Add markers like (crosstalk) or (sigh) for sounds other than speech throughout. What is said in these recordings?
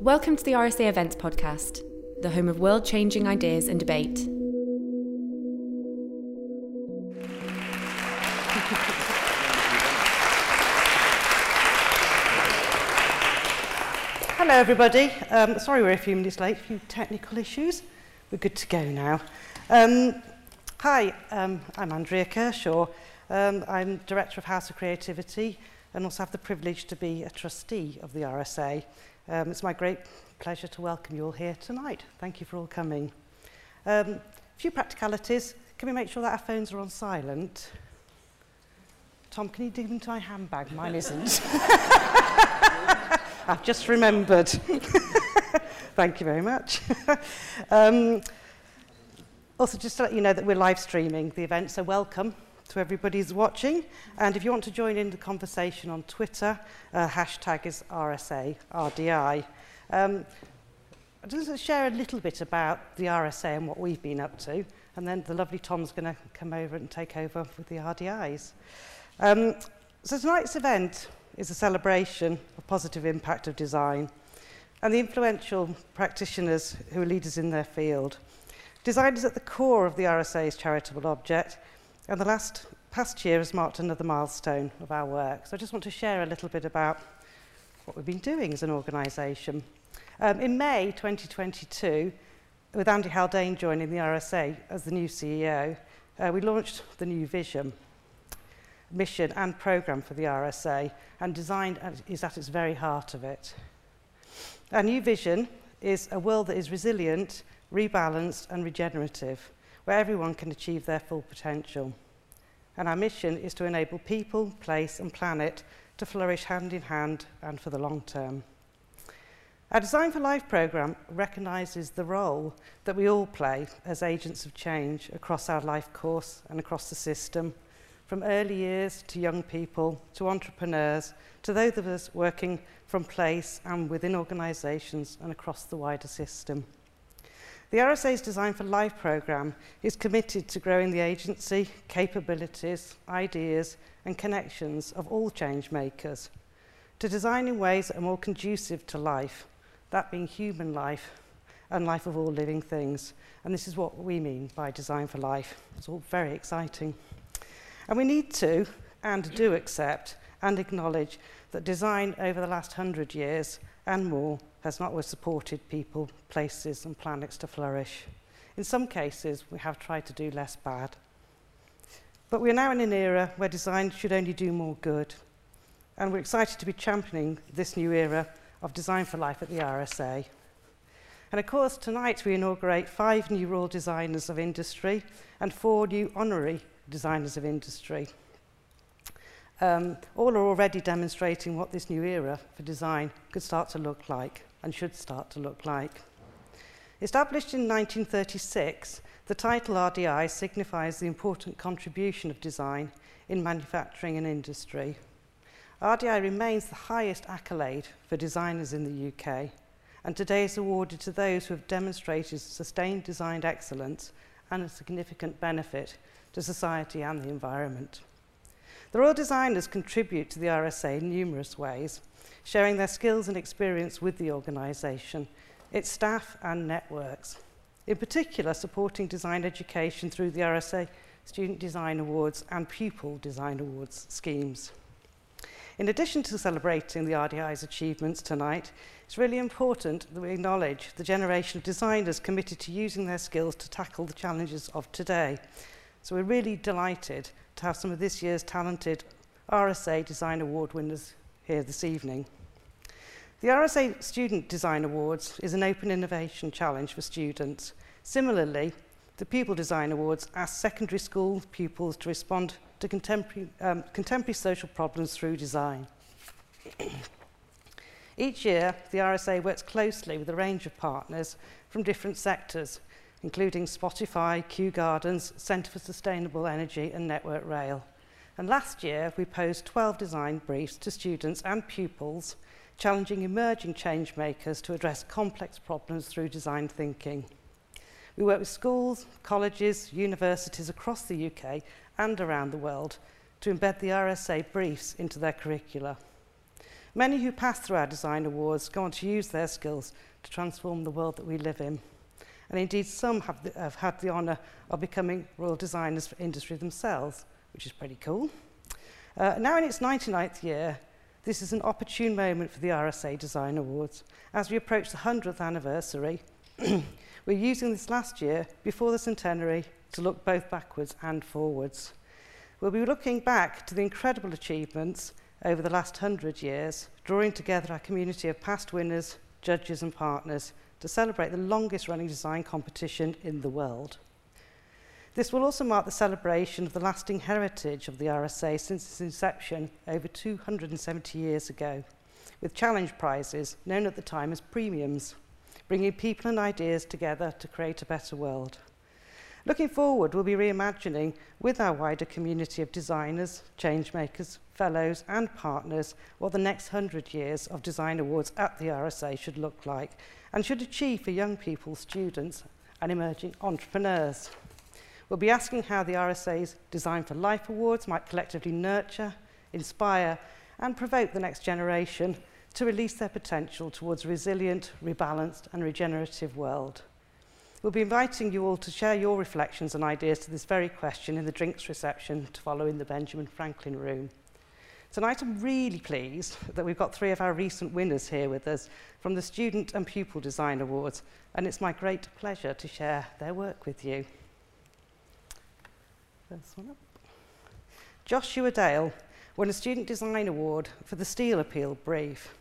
Welcome to the RSA Events Podcast, the home of world changing ideas and debate. Hello, everybody. Um, sorry we're a few minutes late, a few technical issues. We're good to go now. Um, hi, um, I'm Andrea Kershaw. Um, I'm Director of House of Creativity and also have the privilege to be a trustee of the RSA. Um, it's my great pleasure to welcome you all here tonight. Thank you for all coming. Um, a few practicalities. Can we make sure that our phones are on silent? Tom, can you dig into my handbag? Mine isn't. (laughs) I've just remembered. (laughs) Thank you very much. (laughs) um, also, just to let you know that we're live streaming the event, so welcome. To everybody who's watching. And if you want to join in the conversation on Twitter, uh, hashtag is RSA, RDI. Um, just share a little bit about the RSA and what we've been up to, and then the lovely Tom's going to come over and take over with the RDIs. Um, so tonight's event is a celebration of positive impact of design and the influential practitioners who are leaders in their field. Design is at the core of the RSA's charitable object, and the last past year has marked another milestone of our work. So I just want to share a little bit about what we've been doing as an organisation. Um, in May 2022, with Andy Haldane joining the RSA as the new CEO, uh, we launched the new vision – mission and programme for the RSA and design is at its very heart of it. Our new vision is a world that is resilient, rebalanced and regenerative, where everyone can achieve their full potential. And our mission is to enable people, place and planet to flourish hand in hand and for the long term. Our Design for Life programme recognises the role that we all play as agents of change across our life course and across the system – from early years to young people, to entrepreneurs, to those of us working from place and within organisations and across the wider system. The RSA's Design for Life programme is committed to growing the agency, capabilities, ideas and connections of all change makers, to design in ways that are more conducive to life, that being human life and life of all living things. And this is what we mean by Design for Life. It's all very exciting. And we need to and do accept and acknowledge that design over the last hundred years and more has not always supported people, places and planets to flourish. In some cases, we have tried to do less bad. But we're now in an era where design should only do more good. And we're excited to be championing this new era of design for life at the RSA. And of course, tonight we inaugurate five new Royal Designers of Industry and four new honorary designers of industry. Um, all are already demonstrating what this new era for design could start to look like and should start to look like. Established in 1936, the title RDI signifies the important contribution of design in manufacturing and industry. RDI remains the highest accolade for designers in the UK, and today is awarded to those who have demonstrated sustained design excellence and a significant benefit to society and the environment. The Royal Designers contribute to the RSA in numerous ways, sharing their skills and experience with the organisation, its staff and networks. In particular, supporting design education through the RSA Student Design Awards and Pupil Design Awards schemes. In addition to celebrating the RDI's achievements tonight, it's really important that we acknowledge the generation of designers committed to using their skills to tackle the challenges of today So we're really delighted to have some of this year's talented RSA Design Award winners here this evening. The RSA Student Design Awards is an open innovation challenge for students. Similarly, the Pupil Design Awards ask secondary school pupils to respond to contemporary, um, contemporary social problems through design. Each year, the RSA works closely with a range of partners from different sectors including Spotify, Kew Gardens, Centre for Sustainable Energy and Network Rail. And last year, we posed 12 design briefs to students and pupils, challenging emerging change makers to address complex problems through design thinking. We work with schools, colleges, universities across the UK and around the world to embed the RSA briefs into their curricula. Many who pass through our design awards go on to use their skills to transform the world that we live in. And indeed, some have, the, have had the honour of becoming Royal Designers for Industry themselves, which is pretty cool. Uh, now in its 99th year, this is an opportune moment for the RSA Design Awards. As we approach the 100th anniversary, (clears throat) we're using this last year, before the centenary, to look both backwards and forwards. We'll be looking back to the incredible achievements over the last 100 years, drawing together our community of past winners, judges and partners to celebrate the longest running design competition in the world. This will also mark the celebration of the lasting heritage of the RSA since its inception over 270 years ago, with challenge prizes, known at the time as premiums, bringing people and ideas together to create a better world. Looking forward, we'll be reimagining with our wider community of designers, changemakers, fellows and partners what the next 100 years of design awards at the RSA should look like and should achieve for young people, students and emerging entrepreneurs. We'll be asking how the RSA's Design for Life Awards might collectively nurture, inspire and provoke the next generation to release their potential towards a resilient, rebalanced and regenerative world. We'll be inviting you all to share your reflections and ideas to this very question in the drinks reception to follow in the Benjamin Franklin room. Tonight I'm really pleased that we've got three of our recent winners here with us from the Student and Pupil Design Awards and it's my great pleasure to share their work with you. First one up. Joshua Dale won a Student Design Award for the Steel Appeal brief.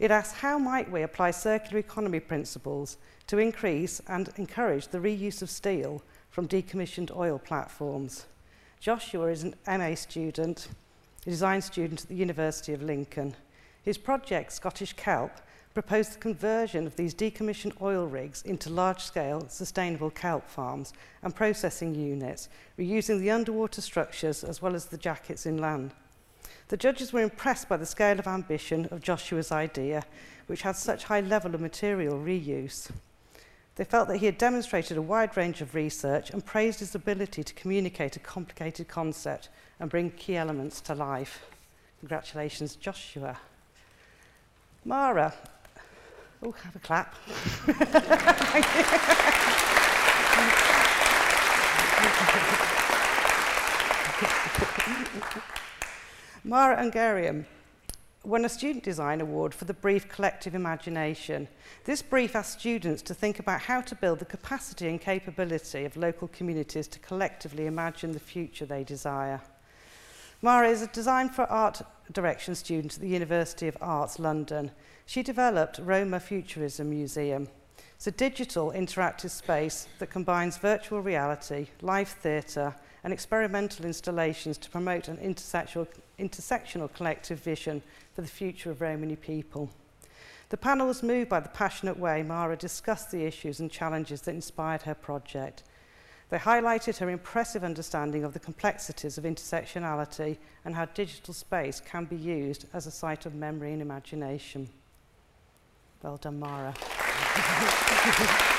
It asks how might we apply circular economy principles to increase and encourage the reuse of steel from decommissioned oil platforms. Joshua is an MA student, a design student at the University of Lincoln. His project, Scottish Kelp, proposed the conversion of these decommissioned oil rigs into large-scale sustainable kelp farms and processing units, reusing the underwater structures as well as the jackets inland. The judges were impressed by the scale of ambition of Joshua's idea, which had such high level of material reuse. They felt that he had demonstrated a wide range of research and praised his ability to communicate a complicated concept and bring key elements to life. Congratulations, Joshua. Mara. Oh, have a clap. (laughs) Mara Ungarian won a Student Design Award for the brief Collective Imagination. This brief asked students to think about how to build the capacity and capability of local communities to collectively imagine the future they desire. Mara is a Design for Art Direction student at the University of Arts London. She developed Roma Futurism Museum. It's a digital interactive space that combines virtual reality, live theatre, and experimental installations to promote an intersectional, intersectional collective vision for the future of Romani people. The panel was moved by the passionate way Mara discussed the issues and challenges that inspired her project. They highlighted her impressive understanding of the complexities of intersectionality and how digital space can be used as a site of memory and imagination. Well done, Mara. (laughs)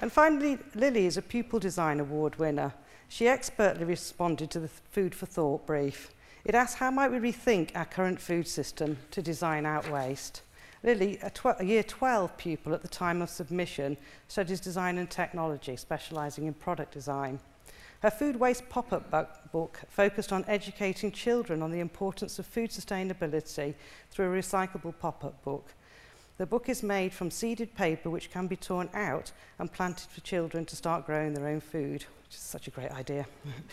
And finally, Lily is a Pupil Design Award winner. She expertly responded to the Food for Thought brief. It asks how might we rethink our current food system to design out waste. Lily, a, a year 12 pupil at the time of submission, studies design and technology, specialising in product design. Her food waste pop-up book focused on educating children on the importance of food sustainability through a recyclable pop-up book The book is made from seeded paper which can be torn out and planted for children to start growing their own food, which is such a great idea.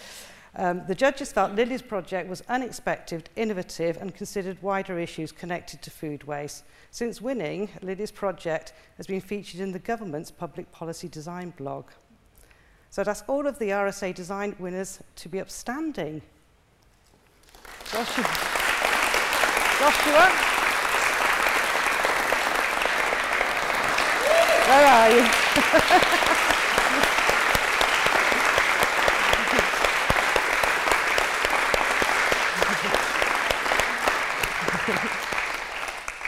(laughs) um, the judges felt Lily's project was unexpected, innovative and considered wider issues connected to food waste. Since winning, Lily's project has been featured in the government's public policy design blog. So ask all of the RSA design winners to be upstanding. Joshua. Joshua. Where are you?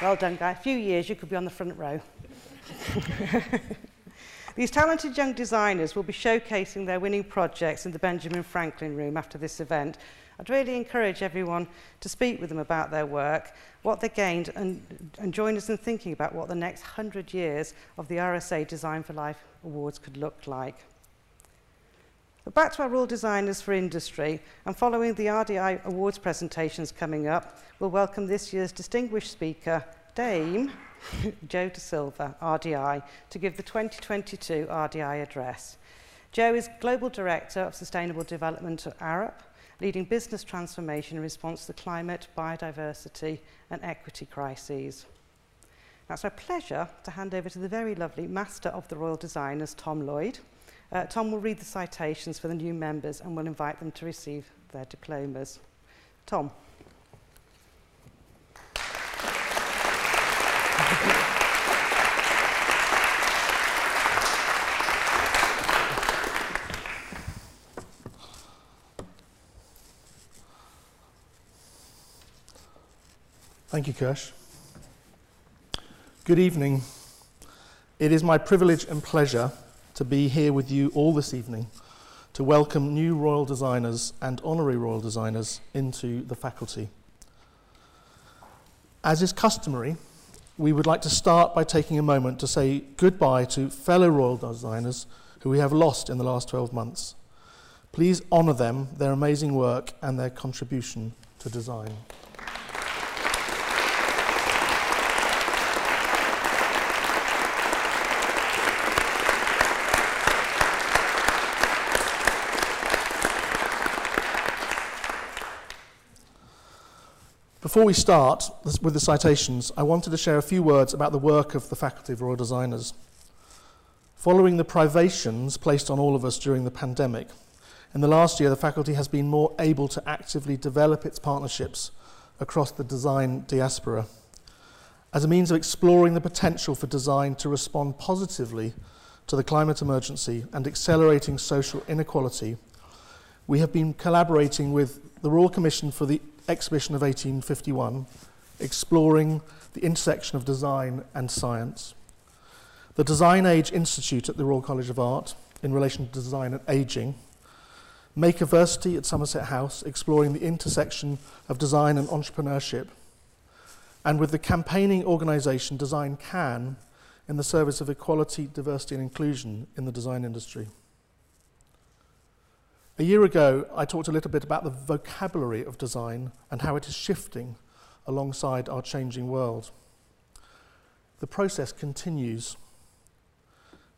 well done, guy. A few years, you could be on the front row. These talented young designers will be showcasing their winning projects in the Benjamin Franklin Room after this event. I'd really encourage everyone to speak with them about their work, what they gained, and, and join us in thinking about what the next 100 years of the RSA Design for Life Awards could look like. But back to our rule designers for industry, and following the RDI Awards presentations coming up, we'll welcome this year's distinguished speaker, Dame (laughs) Jo da Silva, RDI, to give the 2022 RDI address. Jo is Global Director of Sustainable Development at Arup, leading business transformation in response to the climate, biodiversity and equity crises. Now, it's my pleasure to hand over to the very lovely Master of the Royal Designers, Tom Lloyd. Uh, Tom will read the citations for the new members and will invite them to receive their diplomas. Tom. Thank you, Kirsch. Good evening. It is my privilege and pleasure to be here with you all this evening to welcome new royal designers and honorary royal designers into the faculty. As is customary, we would like to start by taking a moment to say goodbye to fellow royal designers who we have lost in the last 12 months. Please honour them, their amazing work, and their contribution to design. Before we start with the citations, I wanted to share a few words about the work of the Faculty of Royal Designers. Following the privations placed on all of us during the pandemic, in the last year the faculty has been more able to actively develop its partnerships across the design diaspora. As a means of exploring the potential for design to respond positively to the climate emergency and accelerating social inequality, we have been collaborating with the Royal Commission for the exhibition of 1851, exploring the intersection of design and science. The Design Age Institute at the Royal College of Art, in relation to design and ageing, Makerversity at Somerset House, exploring the intersection of design and entrepreneurship, and with the campaigning organisation Design Can, in the service of equality, diversity and inclusion in the design industry. A year ago, I talked a little bit about the vocabulary of design and how it is shifting alongside our changing world. The process continues.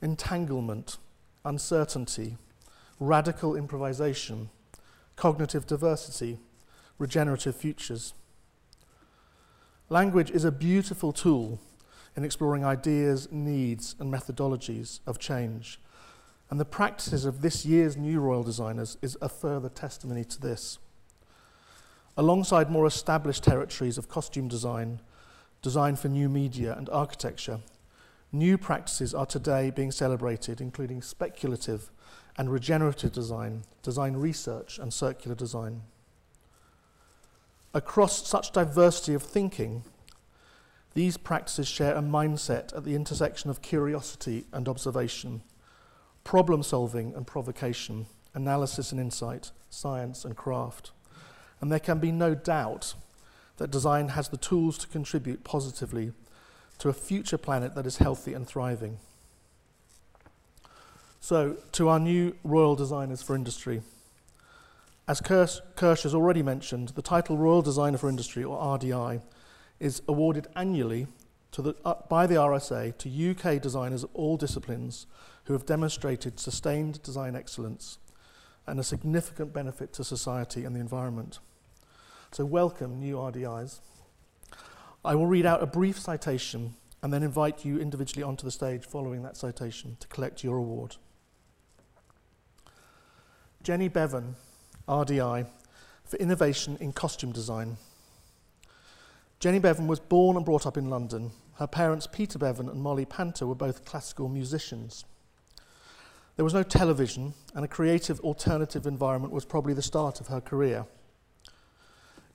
Entanglement, uncertainty, radical improvisation, cognitive diversity, regenerative futures. Language is a beautiful tool in exploring ideas, needs, and methodologies of change and the practices of this year's new royal designers is a further testimony to this. Alongside more established territories of costume design, design for new media, and architecture, new practices are today being celebrated, including speculative and regenerative design, design research, and circular design. Across such diversity of thinking, these practices share a mindset at the intersection of curiosity and observation problem solving and provocation, analysis and insight, science and craft. And there can be no doubt that design has the tools to contribute positively to a future planet that is healthy and thriving. So, to our new Royal Designers for Industry. As Kirsch, has already mentioned, the title Royal Designer for Industry, or RDI, is awarded annually the, uh, by the RSA to UK designers of all disciplines who have demonstrated sustained design excellence and a significant benefit to society and the environment. So welcome, new RDIs. I will read out a brief citation and then invite you individually onto the stage following that citation to collect your award. Jenny Beavan, RDI, for innovation in costume design. Jenny Beavan was born and brought up in London. Her parents, Peter Beavan and Molly Panter, were both classical musicians. There was no television, and a creative alternative environment was probably the start of her career.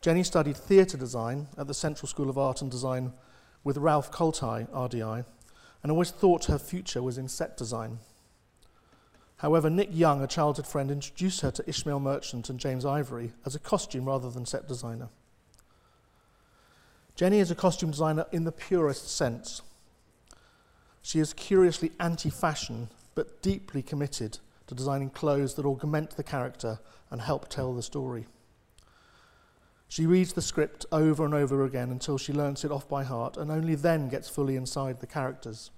Jenny studied theatre design at the Central School of Art and Design with Ralph Koltai, RDI, and always thought her future was in set design. However, Nick Young, a childhood friend, introduced her to Ismail Merchant and James Ivory as a costume rather than set designer. Jenny is a costume designer in the purest sense. She is curiously anti fashion, but deeply committed to designing clothes that augment the character and help tell the story. She reads the script over and over again until she learns it off by heart and only then gets fully inside the characters.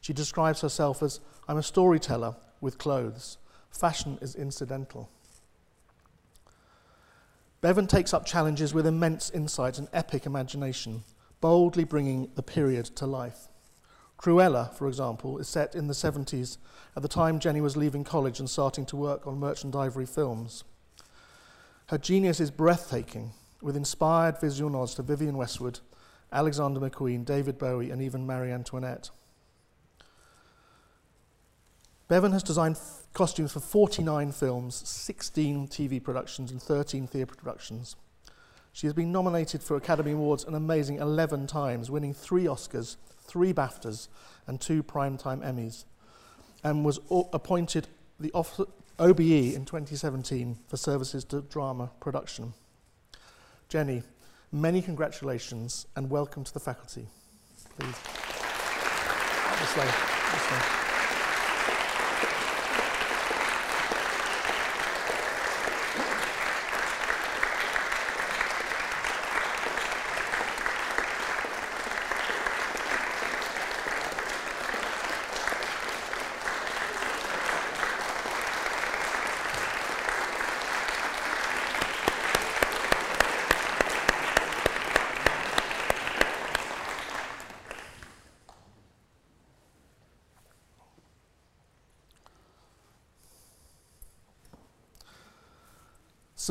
She describes herself as I'm a storyteller with clothes. Fashion is incidental. Beavan takes up challenges with immense insight and epic imagination, boldly bringing the period to life. Cruella, for example, is set in the 70s at the time Jenny was leaving college and starting to work on Merchant Ivory films. Her genius is breathtaking, with inspired visual nods to Vivienne Westwood, Alexander McQueen, David Bowie, and even Marie Antoinette. Beavan has designed costumes for 49 films, 16 TV productions, and 13 theatre productions. She has been nominated for Academy Awards an amazing 11 times, winning three Oscars, three BAFTAs, and two Primetime Emmys, and was appointed the OBE in 2017 for services to drama production. Jenny, many congratulations and welcome to the faculty. Please. This way. This way.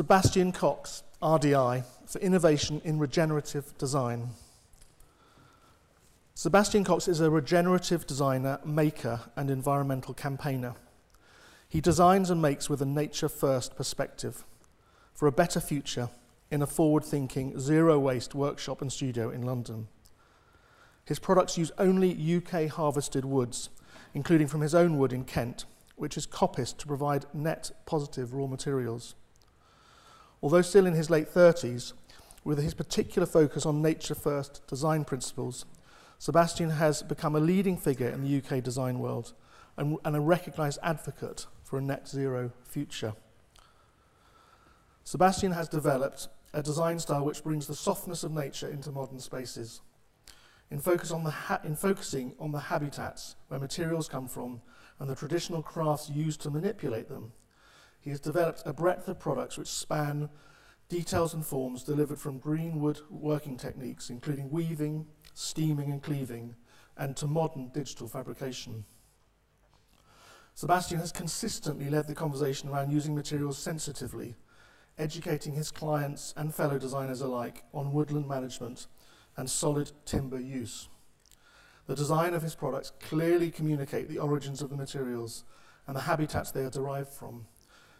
Sebastian Cox, RDI, for Innovation in Regenerative Design. Sebastian Cox is a regenerative designer, maker, and environmental campaigner. He designs and makes with a nature first perspective for a better future in a forward thinking, zero waste workshop and studio in London. His products use only UK harvested woods, including from his own wood in Kent, which is coppiced to provide net positive raw materials. Although still in his late 30s, with his particular focus on nature first design principles, Sebastian has become a leading figure in the UK design world and, and a recognised advocate for a net zero future. Sebastian has developed a design style which brings the softness of nature into modern spaces. In, focus on the in focusing on the habitats where materials come from and the traditional crafts used to manipulate them, he has developed a breadth of products which span details and forms delivered from greenwood working techniques, including weaving, steaming, and cleaving, and to modern digital fabrication. Sebastian has consistently led the conversation around using materials sensitively, educating his clients and fellow designers alike on woodland management and solid timber use. The design of his products clearly communicate the origins of the materials and the habitats they are derived from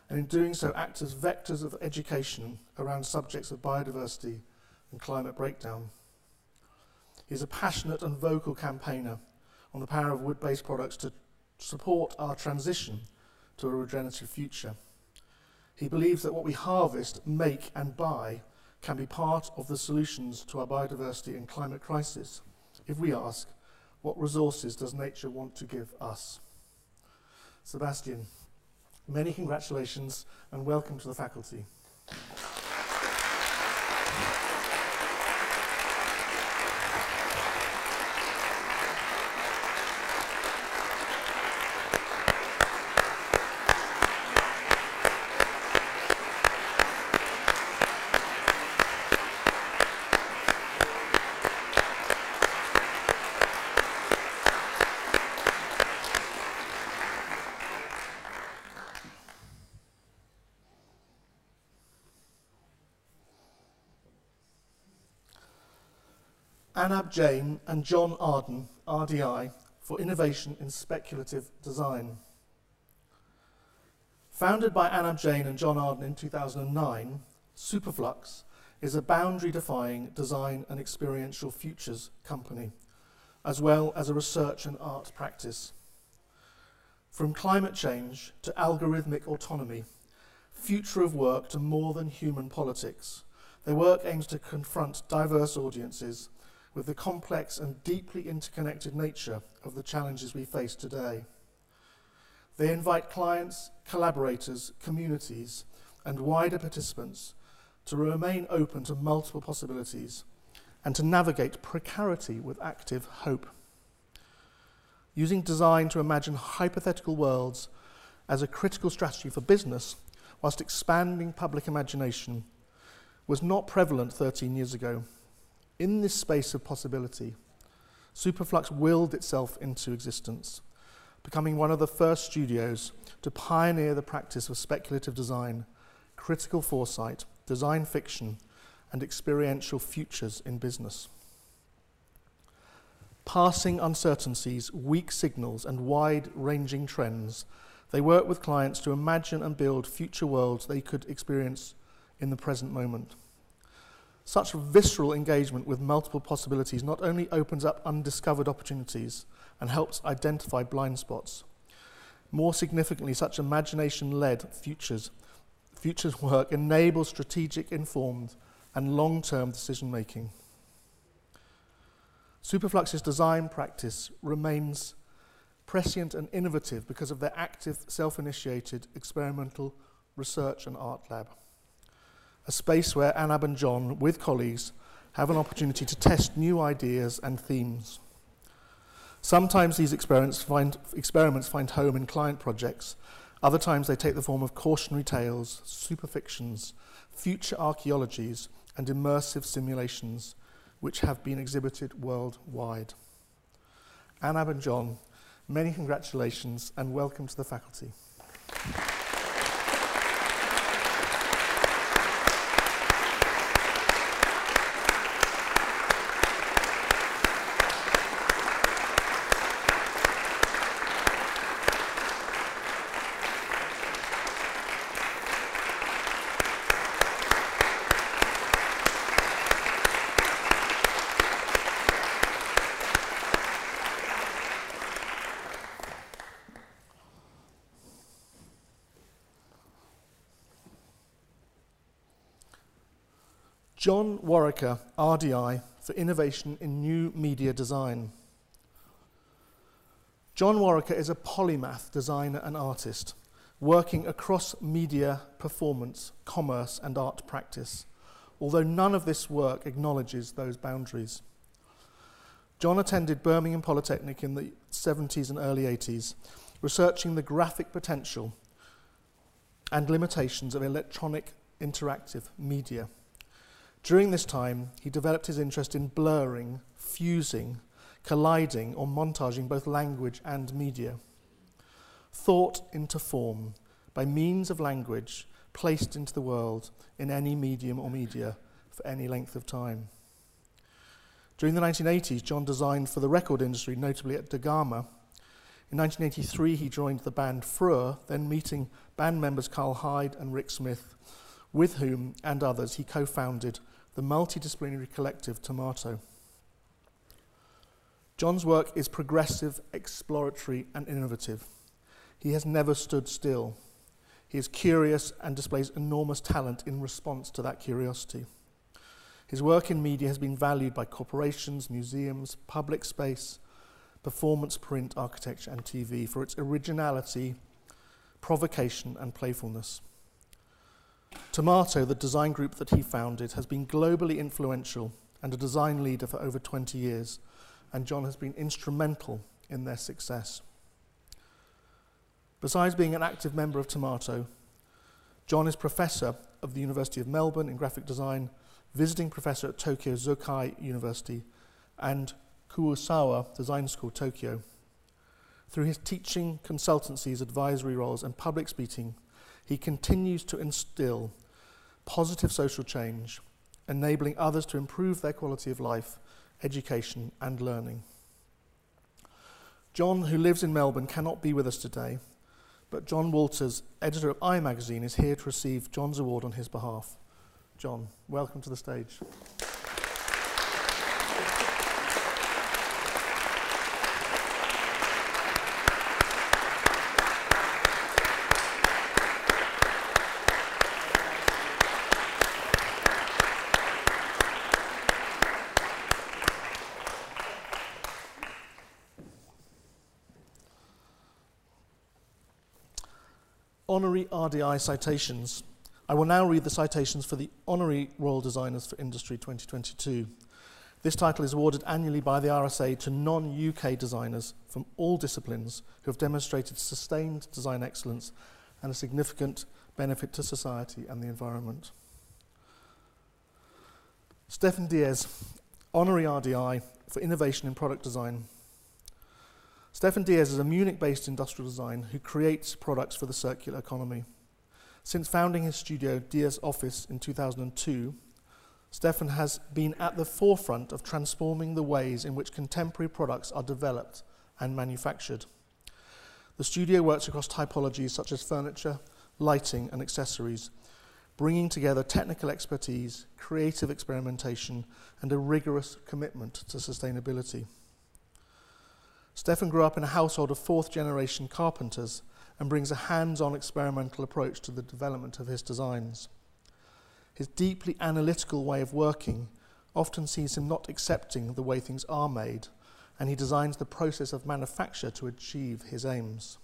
and in doing so act as vectors of education around subjects of biodiversity and climate breakdown. He is a passionate and vocal campaigner on the power of wood based products to support our transition to a regenerative future. He believes that what we harvest, make, and buy can be part of the solutions to our biodiversity and climate crisis if we ask, what resources does nature want to give us? Sebastian, Many congratulations and welcome to the faculty. Anab Jain and Jon Ardern, RDI, for Innovation in Speculative Design. Founded by Anab Jain and Jon Ardern in 2009, Superflux is a boundary defying design and experiential futures company, as well as a research and art practice. From climate change to algorithmic autonomy, future of work to more than human politics, their work aims to confront diverse audiences with the complex and deeply interconnected nature of the challenges we face today. They invite clients, collaborators, communities, and wider participants to remain open to multiple possibilities and to navigate precarity with active hope. Using design to imagine hypothetical worlds as a critical strategy for business, whilst expanding public imagination, was not prevalent 13 years ago. In this space of possibility, Superflux willed itself into existence, becoming one of the first studios to pioneer the practice of speculative design, critical foresight, design fiction, and experiential futures in business. Passing uncertainties, weak signals, and wide ranging trends, they work with clients to imagine and build future worlds they could experience in the present moment. Such visceral engagement with multiple possibilities not only opens up undiscovered opportunities and helps identify blind spots, more significantly, such imagination led futures, futures work enables strategic, informed, and long term decision making. Superflux's design practice remains prescient and innovative because of their active, self initiated experimental research and art lab a space where Anab and Jon, with colleagues, have an opportunity to test new ideas and themes. Sometimes these experiments find, experiments find home in client projects. Other times they take the form of cautionary tales, superfictions, future archaeologies, and immersive simulations, which have been exhibited worldwide. Anab and Jon, many congratulations and welcome to the faculty. John Warwicker, RDI, for Innovation in New Media Design. John Warwicker is a polymath designer and artist, working across media, performance, commerce, and art practice, although none of this work acknowledges those boundaries. John attended Birmingham Polytechnic in the 70s and early 80s, researching the graphic potential and limitations of electronic interactive media. During this time, he developed his interest in blurring, fusing, colliding, or montaging both language and media. Thought into form by means of language placed into the world in any medium or media for any length of time. During the 1980s, John designed for the record industry, notably at Dagama. In 1983, he joined the band Freur, then meeting band members Karl Hyde and Rick Smith, with whom and others he co founded the multidisciplinary collective Tomato. John's work is progressive, exploratory, and innovative. He has never stood still. He is curious and displays enormous talent in response to that curiosity. His work in media has been valued by corporations, museums, public space, performance print, architecture, and TV for its originality, provocation, and playfulness. Tomato, the design group that he founded, has been globally influential and a design leader for over 20 years, and John has been instrumental in their success. Besides being an active member of Tomato, John is professor of the University of Melbourne in graphic design, visiting professor at Tokyo Zokei University, and Kuwasawa Design School, Tokyo. Through his teaching, consultancies, advisory roles, and public speaking, he continues to instill positive social change, enabling others to improve their quality of life, education, and learning. John, who lives in Melbourne, cannot be with us today, but John Walters, editor of Eye Magazine, is here to receive John's award on his behalf. John, welcome to the stage. honorary RDI citations. I will now read the citations for the Honorary Royal Designers for Industry 2022. This title is awarded annually by the RSA to non UK designers from all disciplines who have demonstrated sustained design excellence and a significant benefit to society and the environment. Stefan Diez, Honorary RDI for Innovation in Product Design. Stefan Diez is a Munich based industrial designer who creates products for the circular economy. Since founding his studio, Diez Office, in 2002, Stefan has been at the forefront of transforming the ways in which contemporary products are developed and manufactured. The studio works across typologies such as furniture, lighting, and accessories, bringing together technical expertise, creative experimentation, and a rigorous commitment to sustainability. Stefan grew up in a household of fourth generation carpenters and brings a hands on experimental approach to the development of his designs. His deeply analytical way of working often sees him not accepting the way things are made, and he designs the process of manufacture to achieve his aims.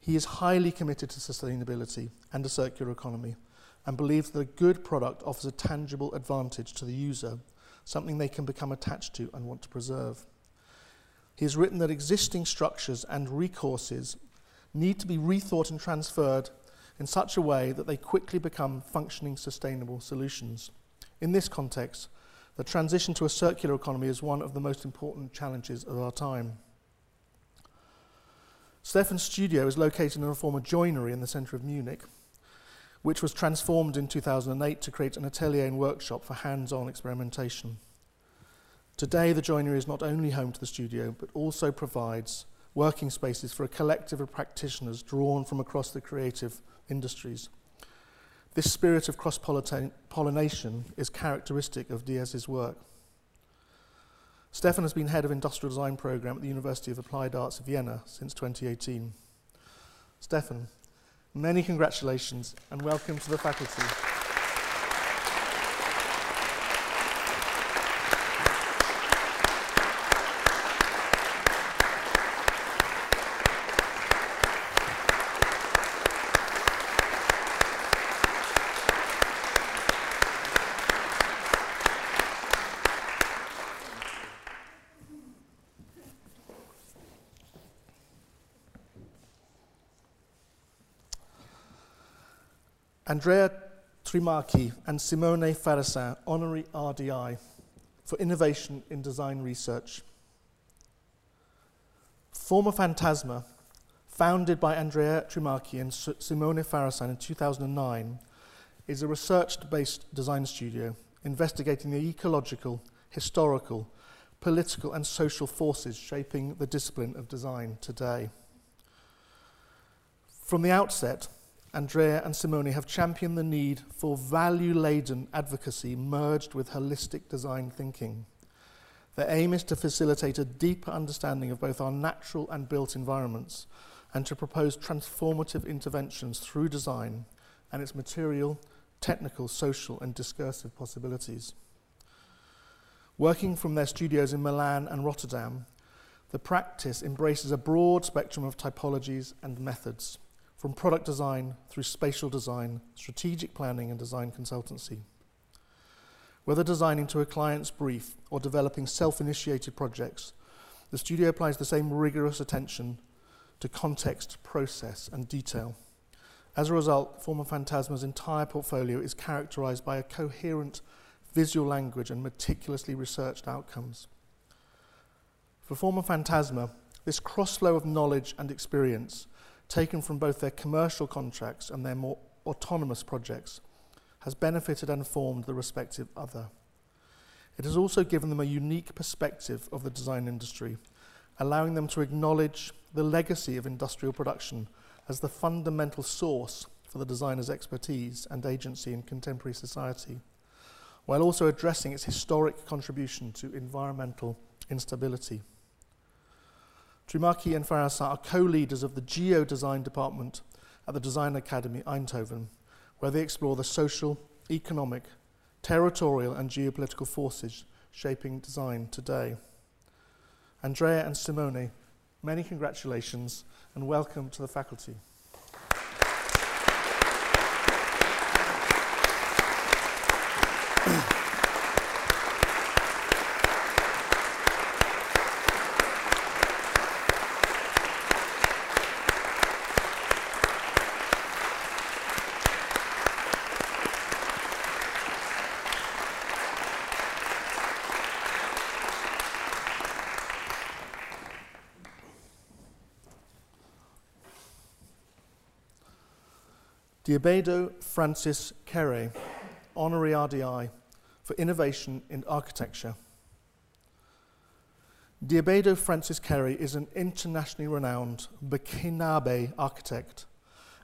He is highly committed to sustainability and a circular economy and believes that a good product offers a tangible advantage to the user, something they can become attached to and want to preserve. He has written that existing structures and recourses need to be rethought and transferred in such a way that they quickly become functioning, sustainable solutions. In this context, the transition to a circular economy is one of the most important challenges of our time. Stefan's studio is located in a former joinery in the centre of Munich, which was transformed in 2008 to create an atelier and workshop for hands on experimentation. Today, the joinery is not only home to the studio, but also provides working spaces for a collective of practitioners drawn from across the creative industries. This spirit of cross pollination is characteristic of Diez's work. Stefan has been head of industrial design program at the University of Applied Arts of Vienna since 2018. Stefan, many congratulations and welcome to the faculty. Andrea Trimarchi and Simone Farresin, Honorary RDI, for Innovation in Design Research. Formafantasma, founded by Andrea Trimarchi and Simone Farresin in 2009, is a research-based design studio investigating the ecological, historical, political and social forces shaping the discipline of design today. From the outset, Andrea and Simone have championed the need for value laden advocacy merged with holistic design thinking. Their aim is to facilitate a deeper understanding of both our natural and built environments and to propose transformative interventions through design and its material, technical, social, and discursive possibilities. Working from their studios in Milan and Rotterdam, the practice embraces a broad spectrum of typologies and methods from product design through spatial design, strategic planning, and design consultancy. Whether designing to a client's brief or developing self initiated projects, the studio applies the same rigorous attention to context, process, and detail. As a result, Forma Fantasma's entire portfolio is characterized by a coherent visual language and meticulously researched outcomes. For Forma Fantasma, this cross flow of knowledge and experience taken from both their commercial contracts and their more autonomous projects, has benefited and formed the respective other. It has also given them a unique perspective of the design industry, allowing them to acknowledge the legacy of industrial production as the fundamental source for the designer's expertise and agency in contemporary society, while also addressing its historic contribution to environmental instability. Trimarchi and Farresin are co-leaders of the Geo-Design Department at the Design Academy Eindhoven, where they explore the social, economic, territorial and geopolitical forces shaping design today. Andrea and Simone, many congratulations and welcome to the faculty. Diébédo Francis Kere, Honorary RDI for Innovation in Architecture. Diébédo Francis Kere is an internationally renowned Burkinabe architect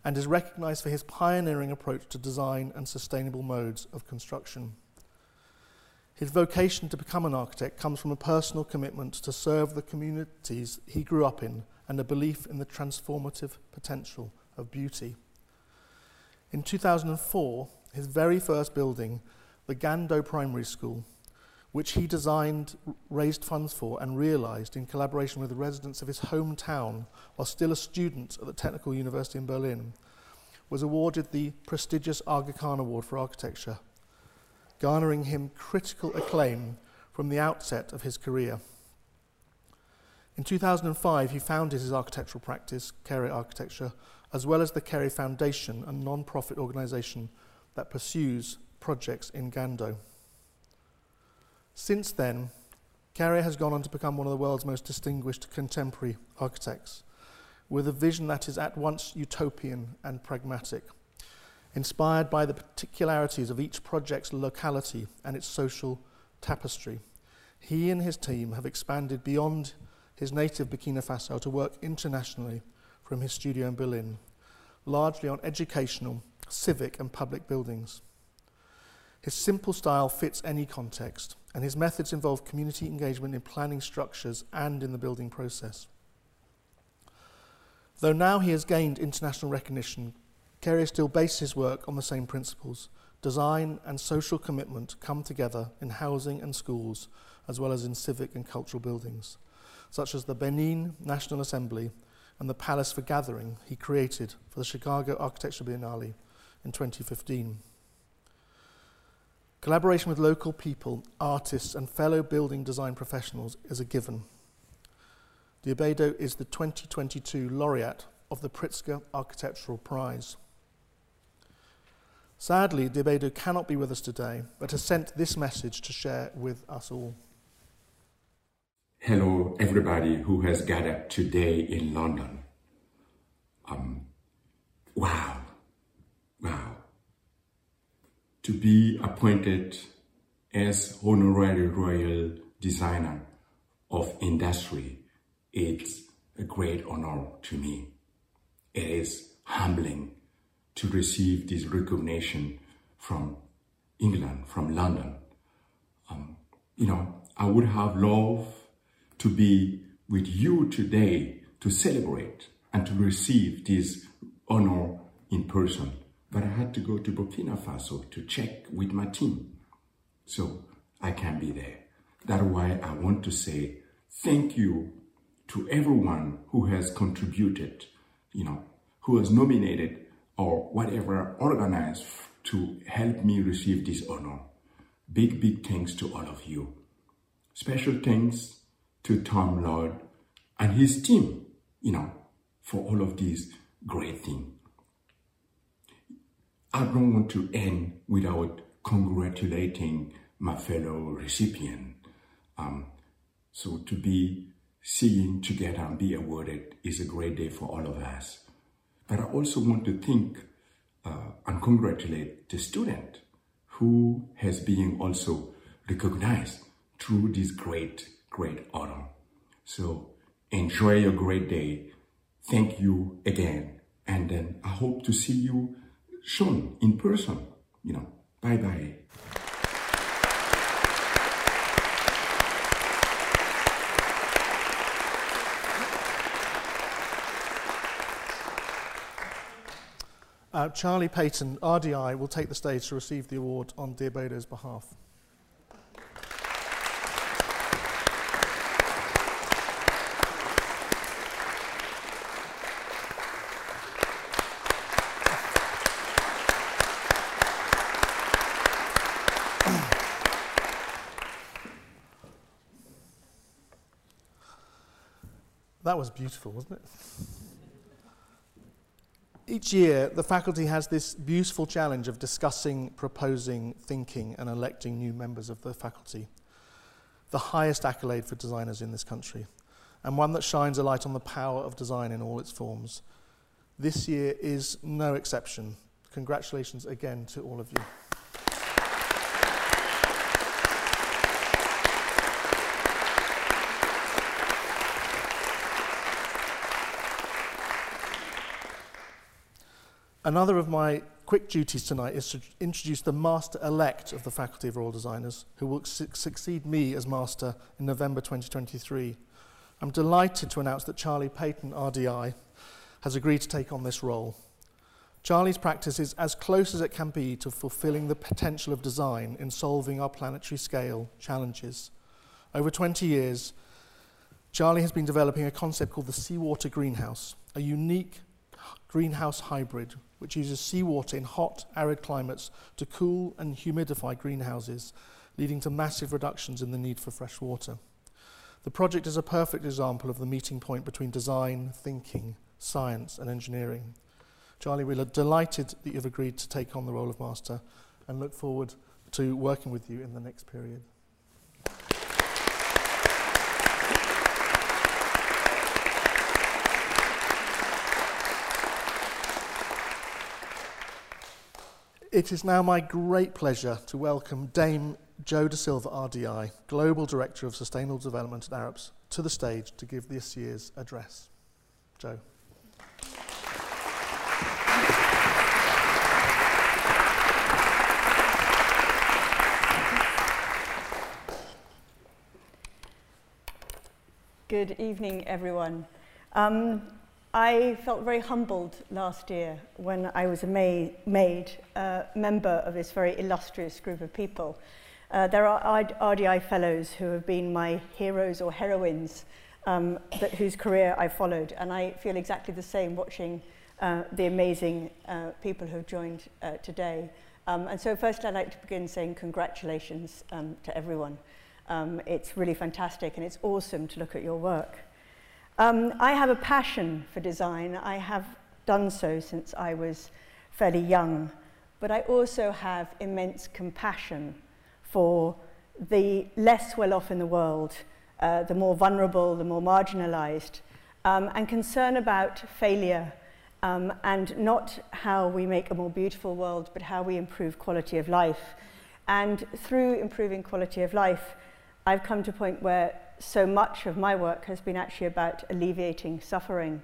and is recognized for his pioneering approach to design and sustainable modes of construction. His vocation to become an architect comes from a personal commitment to serve the communities he grew up in and a belief in the transformative potential of beauty. In 2004, his very first building, the Gando Primary School, which he designed, raised funds for, and realized in collaboration with the residents of his hometown while still a student at the Technical University in Berlin, was awarded the prestigious Aga Khan Award for Architecture, garnering him critical acclaim from the outset of his career. In 2005, he founded his architectural practice, Kere Architecture, as well as the Kere Foundation, a non profit organization that pursues projects in Gando. Since then, Kere has gone on to become one of the world's most distinguished contemporary architects, with a vision that is at once utopian and pragmatic, inspired by the particularities of each project's locality and its social tapestry. He and his team have expanded beyond his native Burkina Faso to work internationally from his studio in Berlin, largely on educational, civic, and public buildings. His simple style fits any context, and his methods involve community engagement in planning structures and in the building process. Though now he has gained international recognition, Kere still bases his work on the same principles. Design and social commitment come together in housing and schools, as well as in civic and cultural buildings, such as the Benin National Assembly and the Palace for Gathering he created for the Chicago Architecture Biennale in 2015. Collaboration with local people, artists, and fellow building design professionals is a given. Diébédo is the 2022 laureate of the Pritzker Architectural Prize. Sadly, Diébédo cannot be with us today, but has sent this message to share with us all. Hello, everybody who has gathered today in London. Um, wow, wow. To be appointed as honorary royal designer of industry it's a great honor to me. It is humbling to receive this recognition from England, from London. Um, you know, I would have loved to be with you today to celebrate and to receive this honor in person. But I had to go to Burkina Faso to check with my team. So I can't be there. That's why I want to say thank you to everyone who has contributed, you know, who has nominated or whatever organized to help me receive this honor. Big, big thanks to all of you. Special thanks to Tom Lord and his team, you know, for all of these great things. I don't want to end without congratulating my fellow recipient. Um, so to be seeing together and be awarded is a great day for all of us. But I also want to thank uh, and congratulate the student who has been also recognized through this great, great honor. So enjoy your great day. Thank you again. And then I hope to see you soon in person. You know, bye bye. Uh, Charlie Paton, RDI, will take the stage to receive the award on Diébédo's behalf. That was beautiful, wasn't it? Each year, the faculty has this beautiful challenge of discussing, proposing, thinking, and electing new members of the faculty. The highest accolade for designers in this country, and one that shines a light on the power of design in all its forms. This year is no exception, congratulations again to all of you. Another of my quick duties tonight is to introduce the Master-elect of the Faculty of Royal Designers, who will su succeed me as Master in November 2023. I'm delighted to announce that Charlie Paton, RDI, has agreed to take on this role. Charlie's practice is as close as it can be to fulfilling the potential of design in solving our planetary scale challenges. Over 20 years, Charlie has been developing a concept called the seawater greenhouse, a unique greenhouse hybrid which uses seawater in hot, arid climates to cool and humidify greenhouses, leading to massive reductions in the need for fresh water. The project is a perfect example of the meeting point between design, thinking, science, and engineering. Charlie, we're delighted that you've agreed to take on the role of master and look forward to working with you in the next period. It is now my great pleasure to welcome Dame Jo da Silva RDI, Global Director of Sustainable Development at Arup, to the stage to give this year's address. Jo. Good evening, everyone. Um, I felt very humbled last year when I was made, made a member of this very illustrious group of people. Uh, there are RDI fellows who have been my heroes or heroines um, that, whose career I followed, and I feel exactly the same watching uh, the amazing uh, people who have joined uh, today. Um, and so first I'd like to begin saying congratulations um, to everyone. Um, it's really fantastic and it's awesome to look at your work. Um, I have a passion for design. I have done so since I was fairly young, but I also have immense compassion for the less well off in the world, uh, the more vulnerable, the more marginalized, um, and concern about failure um, and not how we make a more beautiful world, but how we improve quality of life. And through improving quality of life, I've come to a point where so much of my work has been actually about alleviating suffering.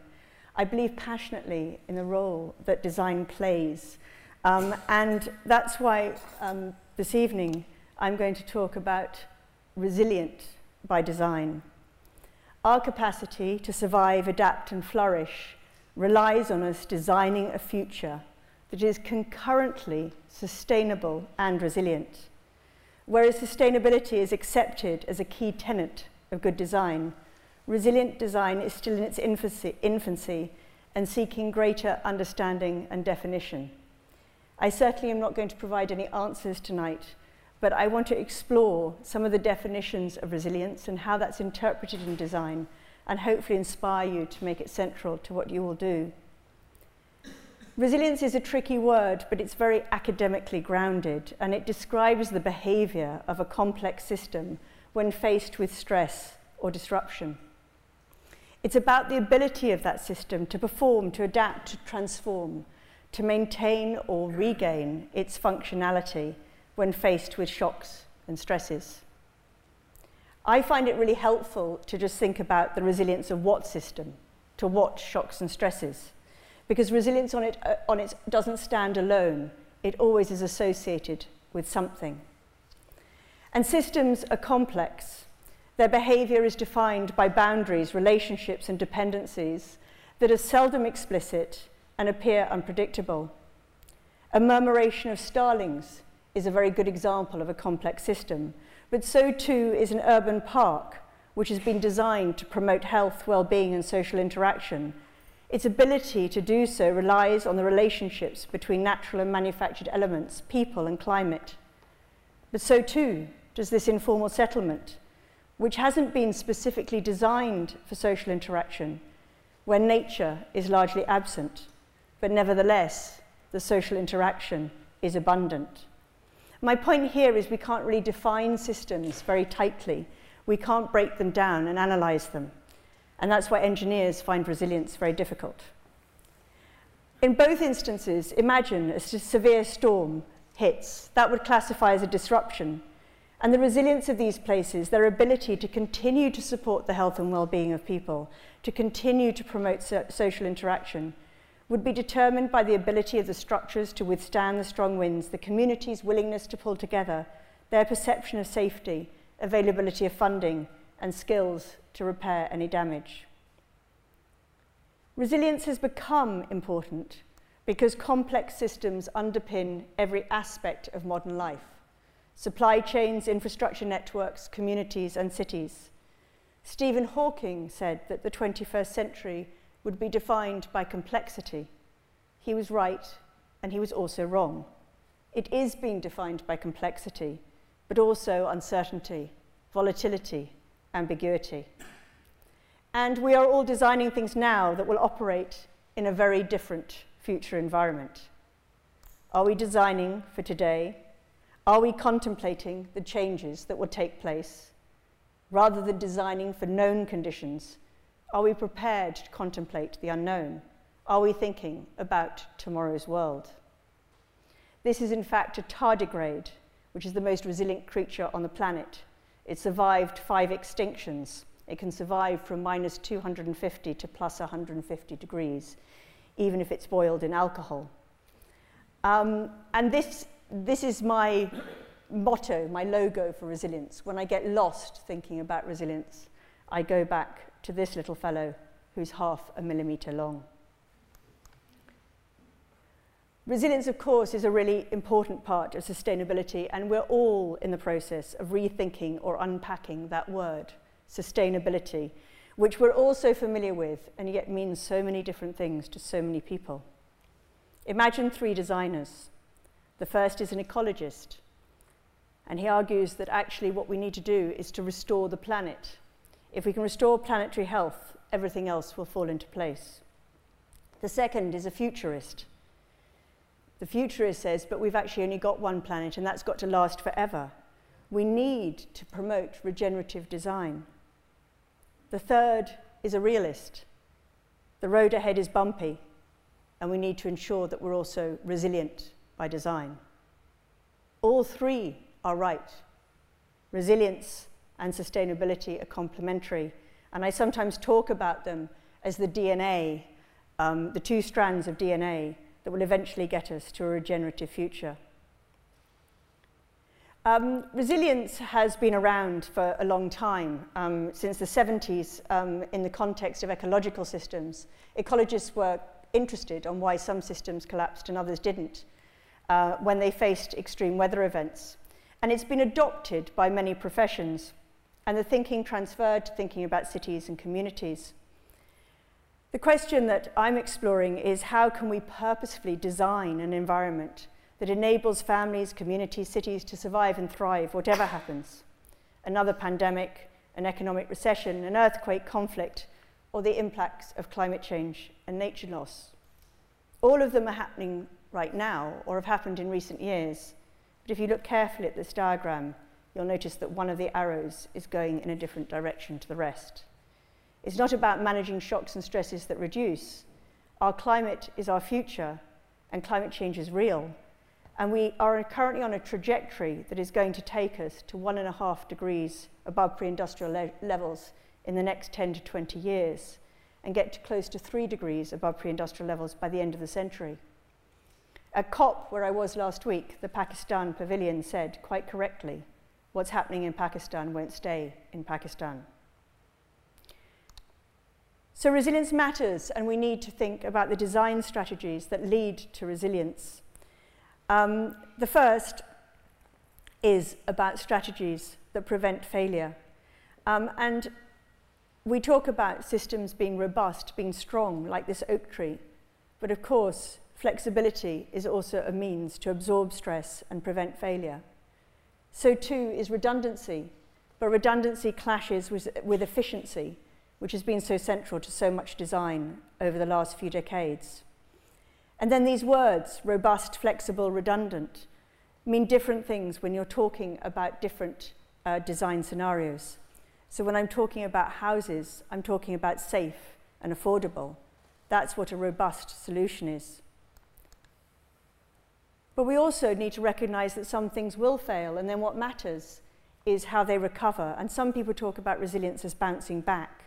I believe passionately in the role that design plays. Um, and that's why um, this evening I'm going to talk about resilient by design. Our capacity to survive, adapt, and flourish relies on us designing a future that is concurrently sustainable and resilient. Whereas sustainability is accepted as a key tenet of good design, resilient design is still in its infancy, infancy and seeking greater understanding and definition. I certainly am not going to provide any answers tonight, but I want to explore some of the definitions of resilience and how that's interpreted in design and hopefully inspire you to make it central to what you will do. Resilience is a tricky word, but it's very academically grounded, and it describes the behavior of a complex system when faced with stress or disruption. It's about the ability of that system to perform, to adapt, to transform, to maintain or regain its functionality when faced with shocks and stresses. I find it really helpful to just think about the resilience of what system to what shocks and stresses, because resilience on, it, uh, on its doesn't stand alone. It always is associated with something. And systems are complex. Their behavior is defined by boundaries, relationships, and dependencies that are seldom explicit and appear unpredictable. A murmuration of starlings is a very good example of a complex system, but so too is an urban park, which has been designed to promote health, well-being, and social interaction. Its ability to do so relies on the relationships between natural and manufactured elements, people, and climate. But so too does this informal settlement, which hasn't been specifically designed for social interaction, where nature is largely absent, but nevertheless, the social interaction is abundant. My point here is we can't really define systems very tightly. We can't break them down and analyze them. And that's why engineers find resilience very difficult. In both instances, imagine a severe storm hits. That would classify as a disruption. And the resilience of these places, their ability to continue to support the health and well-being of people, to continue to promote so social interaction, would be determined by the ability of the structures to withstand the strong winds, the community's willingness to pull together, their perception of safety, availability of funding, and skills to repair any damage. Resilience has become important because complex systems underpin every aspect of modern life. Supply chains, infrastructure networks, communities, and cities. Stephen Hawking said that the 21st century would be defined by complexity. He was right, and he was also wrong. It is being defined by complexity, but also uncertainty, volatility, ambiguity. And we are all designing things now that will operate in a very different future environment. Are we designing for today? Are we contemplating the changes that will take place? Rather than designing for known conditions, are we prepared to contemplate the unknown? Are we thinking about tomorrow's world? This is in fact a tardigrade, which is the most resilient creature on the planet. It survived five extinctions it can survive from minus 250 to plus 150 degrees, even if it's boiled in alcohol. Um, and this, this is my motto, my logo for resilience. When I get lost thinking about resilience, I go back to this little fellow who's half a millimetre long. Resilience, of course, is a really important part of sustainability, and we're all in the process of rethinking or unpacking that word sustainability, which we're all so familiar with and yet means so many different things to so many people. Imagine three designers. The first is an ecologist, and he argues that actually what we need to do is to restore the planet. If we can restore planetary health, everything else will fall into place. The second is a futurist. The futurist says, but we've actually only got one planet and that's got to last forever. We need to promote regenerative design. The third is a realist. The road ahead is bumpy, and we need to ensure that we're also resilient by design. All three are right. Resilience and sustainability are complementary, and I sometimes talk about them as the DNA, um, the two strands of DNA that will eventually get us to a regenerative future. Um, resilience has been around for a long time, um, since the 70s um, in the context of ecological systems. Ecologists were interested on why some systems collapsed and others didn't uh, when they faced extreme weather events. And it's been adopted by many professions, and the thinking transferred to thinking about cities and communities. The question that I'm exploring is how can we purposefully design an environment that enables families, communities, cities to survive and thrive, whatever happens. Another pandemic, an economic recession, an earthquake conflict, or the impacts of climate change and nature loss. All of them are happening right now, or have happened in recent years. But if you look carefully at this diagram, you'll notice that one of the arrows is going in a different direction to the rest. It's not about managing shocks and stresses that reduce. Our climate is our future, and climate change is real. And we are currently on a trajectory that is going to take us to one and a half degrees above pre-industrial le levels in the next 10 to 20 years and get to close to three degrees above pre-industrial levels by the end of the century. At COP, where I was last week, the Pakistan pavilion said, quite correctly, what's happening in Pakistan won't stay in Pakistan. So resilience matters, and we need to think about the design strategies that lead to resilience um, the first is about strategies that prevent failure. Um, and we talk about systems being robust, being strong, like this oak tree. But of course, flexibility is also a means to absorb stress and prevent failure. So too is redundancy, but redundancy clashes with, with efficiency, which has been so central to so much design over the last few decades. And then these words, robust, flexible, redundant, mean different things when you're talking about different uh, design scenarios. So when I'm talking about houses, I'm talking about safe and affordable. That's what a robust solution is. But we also need to recognize that some things will fail, and then what matters is how they recover. And some people talk about resilience as bouncing back.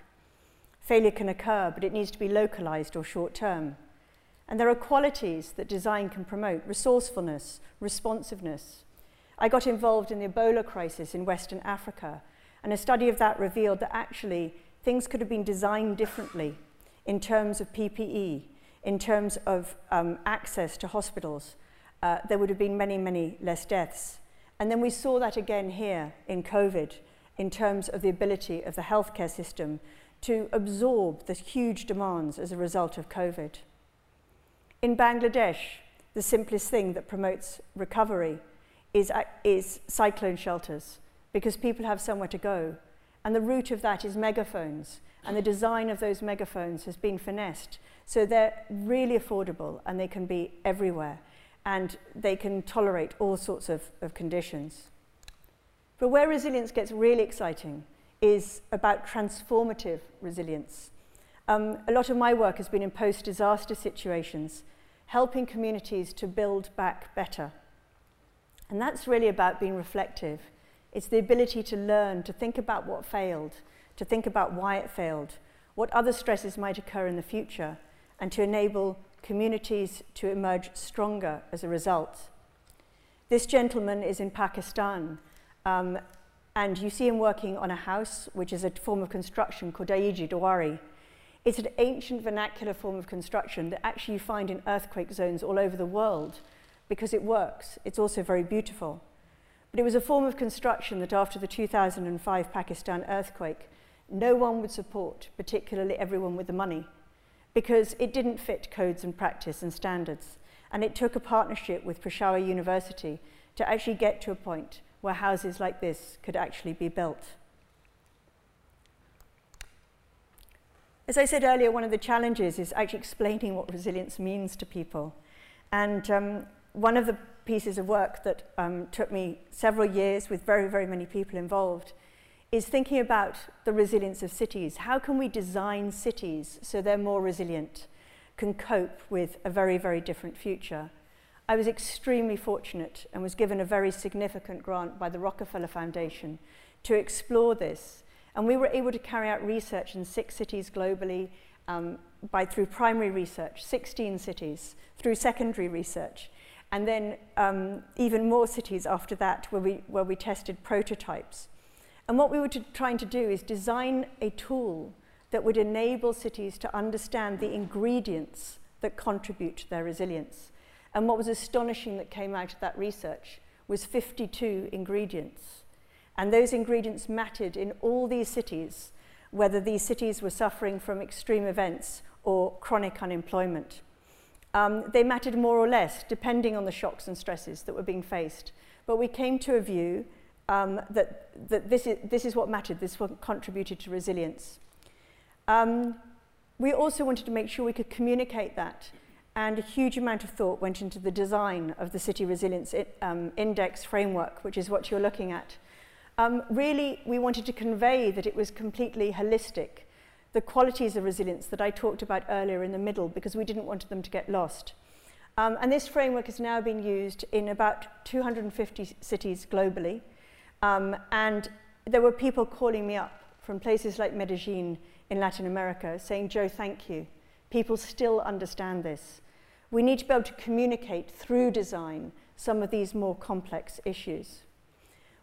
Failure can occur, but it needs to be localized or short term. And there are qualities that design can promote resourcefulness, responsiveness. I got involved in the Ebola crisis in Western Africa, and a study of that revealed that actually things could have been designed differently in terms of PPE, in terms of um, access to hospitals. Uh, there would have been many, many less deaths. And then we saw that again here in COVID in terms of the ability of the healthcare system to absorb the huge demands as a result of COVID. In Bangladesh, the simplest thing that promotes recovery is, uh, is cyclone shelters because people have somewhere to go. And the root of that is megaphones. And the design of those megaphones has been finessed. So they're really affordable and they can be everywhere. And they can tolerate all sorts of, of conditions. But where resilience gets really exciting is about transformative resilience. Um, a lot of my work has been in post-disaster situations, helping communities to build back better. And that's really about being reflective. It's the ability to learn, to think about what failed, to think about why it failed, what other stresses might occur in the future, and to enable communities to emerge stronger as a result. This gentleman is in Pakistan, um, and you see him working on a house, which is a form of construction called Dhajji Dewari. It's an ancient vernacular form of construction that actually you find in earthquake zones all over the world because it works. It's also very beautiful. But it was a form of construction that after the 2005 Pakistan earthquake, no one would support, particularly everyone with the money, because it didn't fit codes and practice and standards. And it took a partnership with Peshawar University to actually get to a point where houses like this could actually be built. As I said earlier, one of the challenges is actually explaining what resilience means to people. And um, one of the pieces of work that um, took me several years with very, very many people involved is thinking about the resilience of cities. How can we design cities so they're more resilient, can cope with a very, very different future? I was extremely fortunate and was given a very significant grant by the Rockefeller Foundation to explore this. And we were able to carry out research in six cities globally um, by through primary research, 16 cities, through secondary research, and then um, even more cities after that where we, where we tested prototypes. And what we were to, trying to do is design a tool that would enable cities to understand the ingredients that contribute to their resilience. And what was astonishing that came out of that research was 52 ingredients. And those ingredients mattered in all these cities, whether these cities were suffering from extreme events or chronic unemployment. Um, they mattered more or less, depending on the shocks and stresses that were being faced. But we came to a view um, that, that this, is, this is what mattered, this what contributed to resilience. Um, we also wanted to make sure we could communicate that and a huge amount of thought went into the design of the City Resilience um, Index framework, which is what you're looking at. Um, really, we wanted to convey that it was completely holistic, the qualities of resilience that I talked about earlier in the middle, because we didn't want them to get lost. Um, and this framework has now been used in about 250 cities globally. Um, and there were people calling me up from places like Medellin in Latin America saying, Jo, thank you. People still understand this. We need to be able to communicate through design some of these more complex issues.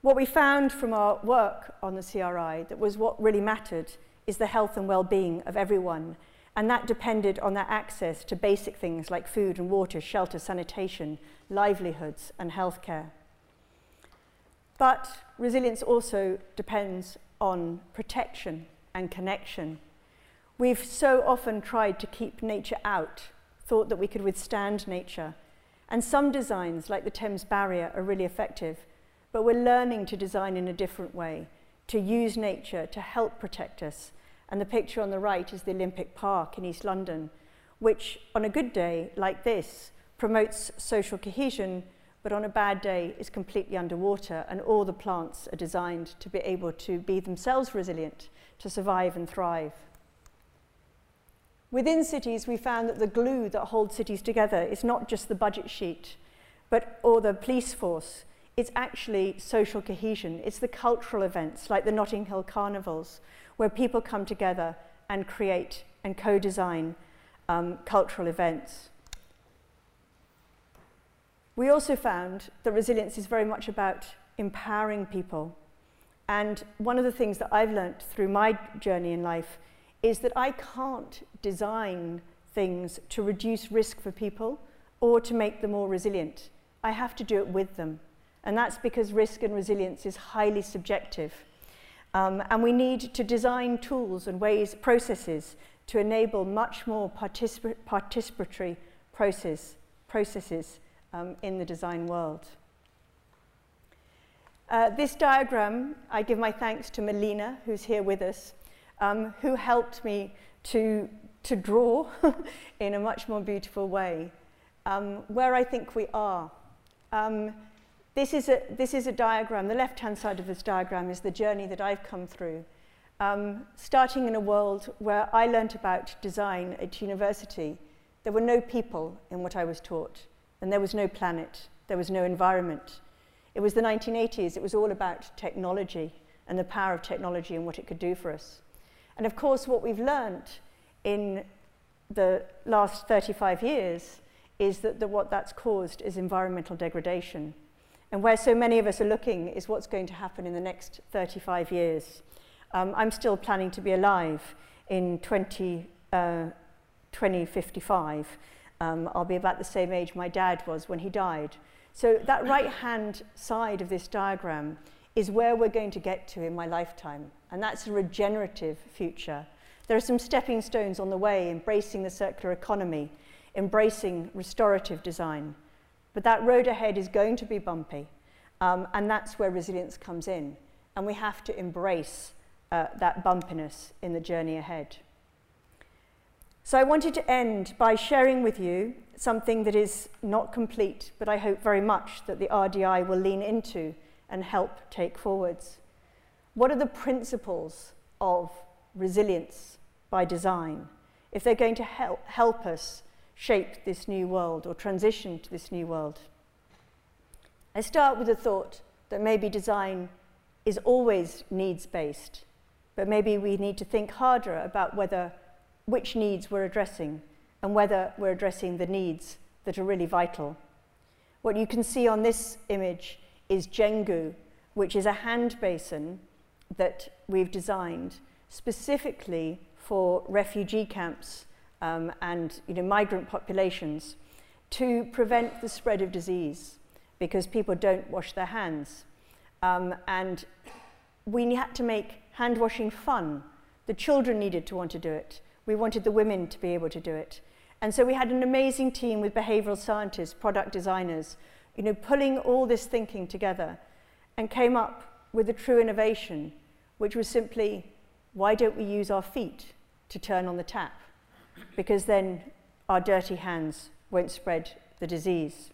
What we found from our work on the CRI that was what really mattered is the health and well-being of everyone and that depended on their access to basic things like food and water, shelter, sanitation, livelihoods and healthcare. But resilience also depends on protection and connection. We've so often tried to keep nature out thought that we could withstand nature. And some designs, like the Thames Barrier, are really effective. But we're learning to design in a different way, to use nature to help protect us. And the picture on the right is the Olympic Park in East London, which on a good day like this promotes social cohesion, but on a bad day is completely underwater and all the plants are designed to be able to be themselves resilient, to survive and thrive. Within cities, we found that the glue that holds cities together is not just the budget sheet, but, or the police force. It's actually social cohesion. It's the cultural events like the Notting Hill Carnivals, where people come together and create and co-design um, cultural events. We also found that resilience is very much about empowering people. And one of the things that I've learnt through my journey in life is that I can't design things to reduce risk for people or to make them more resilient. I have to do it with them. And that's because risk and resilience is highly subjective. Um, and we need to design tools and ways, processes, to enable much more particip participatory process, processes um, in the design world. Uh, this diagram, I give my thanks to Melina, who's here with us, um, who helped me to, to draw (laughs) in a much more beautiful way um, where I think we are. Um, this, is a, this is a diagram, the left-hand side of this diagram is the journey that I've come through. Um, starting in a world where I learnt about design at university, there were no people in what I was taught, and there was no planet, there was no environment. It was the 1980s, it was all about technology and the power of technology and what it could do for us. And of course, what we've learnt in the last 35 years is that the, what that's caused is environmental degradation. And where so many of us are looking is what's going to happen in the next 35 years. Um, I'm still planning to be alive in 20, uh, 2055. Um, I'll be about the same age my dad was when he died. So that right-hand side of this diagram is where we're going to get to in my lifetime. And that's a regenerative future. There are some stepping stones on the way, embracing the circular economy, embracing restorative design. But that road ahead is going to be bumpy, um, and that's where resilience comes in. And we have to embrace uh, that bumpiness in the journey ahead. So I wanted to end by sharing with you something that is not complete, but I hope very much that the RDI will lean into and help take forwards. What are the principles of resilience by design? If they're going to help, help us shape this new world or transition to this new world. I start with the thought that maybe design is always needs-based, but maybe we need to think harder about whether which needs we're addressing and whether we're addressing the needs that are really vital. What you can see on this image is Jengu, which is a hand basin that we've designed specifically for refugee camps um, and you know, migrant populations to prevent the spread of disease because people don't wash their hands. Um, and we had to make hand washing fun. The children needed to want to do it. We wanted the women to be able to do it. And so we had an amazing team with behavioral scientists, product designers, you know, pulling all this thinking together and came up with a true innovation, which was simply, why don't we use our feet to turn on the tap? because then our dirty hands won't spread the disease.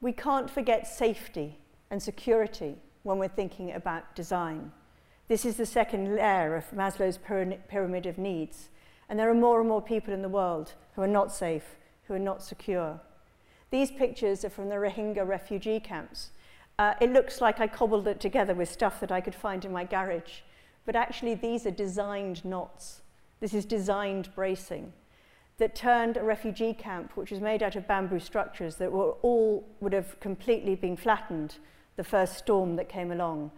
We can't forget safety and security when we're thinking about design. This is the second layer of Maslow's pyramid of needs. And there are more and more people in the world who are not safe, who are not secure. These pictures are from the Rohingya refugee camps. Uh, it looks like I cobbled it together with stuff that I could find in my garage. But actually, these are designed knots. This is designed bracing that turned a refugee camp, which was made out of bamboo structures that were all would have completely been flattened the first storm that came along,